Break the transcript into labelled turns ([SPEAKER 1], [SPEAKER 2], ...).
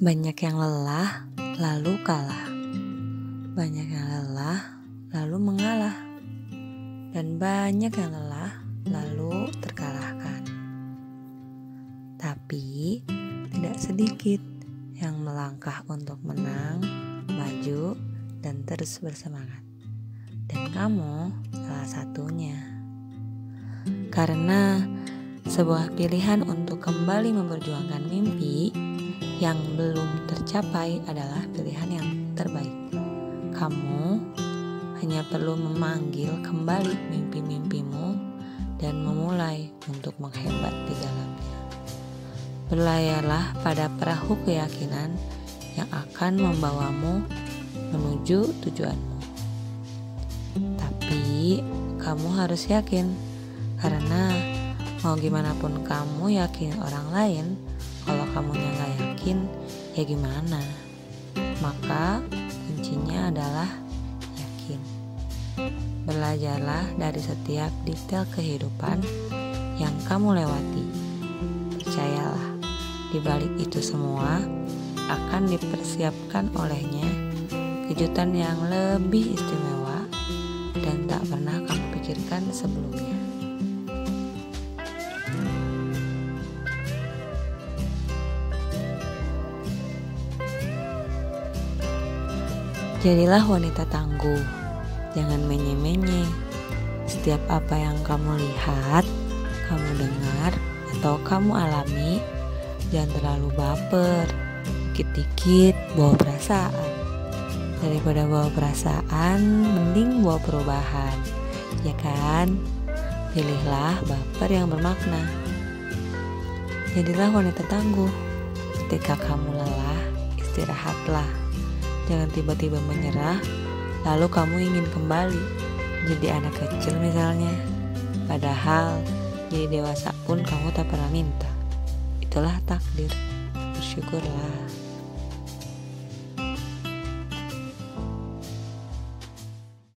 [SPEAKER 1] Banyak yang lelah, lalu kalah. Banyak yang lelah, lalu mengalah. Dan banyak yang lelah, lalu terkalahkan. Tapi tidak sedikit yang melangkah untuk menang, maju, dan terus bersemangat. Dan kamu salah satunya. Karena sebuah pilihan untuk kembali memperjuangkan mimpi yang belum tercapai adalah pilihan yang terbaik. Kamu hanya perlu memanggil kembali mimpi-mimpimu dan memulai untuk menghebat di dalamnya. Berlayarlah pada perahu keyakinan yang akan membawamu menuju tujuanmu. Tapi kamu harus yakin karena mau gimana pun kamu yakin orang lain kamu nggak yakin, ya gimana? Maka kuncinya adalah yakin. Belajarlah dari setiap detail kehidupan yang kamu lewati. Percayalah, di balik itu semua akan dipersiapkan olehnya kejutan yang lebih istimewa dan tak pernah kamu pikirkan sebelumnya. Jadilah wanita tangguh, jangan menye-menye. Setiap apa yang kamu lihat, kamu dengar, atau kamu alami, jangan terlalu baper. Dikit-dikit bawa perasaan. Daripada bawa perasaan, mending bawa perubahan. Ya kan? Pilihlah baper yang bermakna. Jadilah wanita tangguh. Ketika kamu lelah, istirahatlah Jangan tiba-tiba menyerah, lalu kamu ingin kembali jadi anak kecil misalnya. Padahal jadi dewasa pun kamu tak pernah minta. Itulah takdir. Bersyukurlah.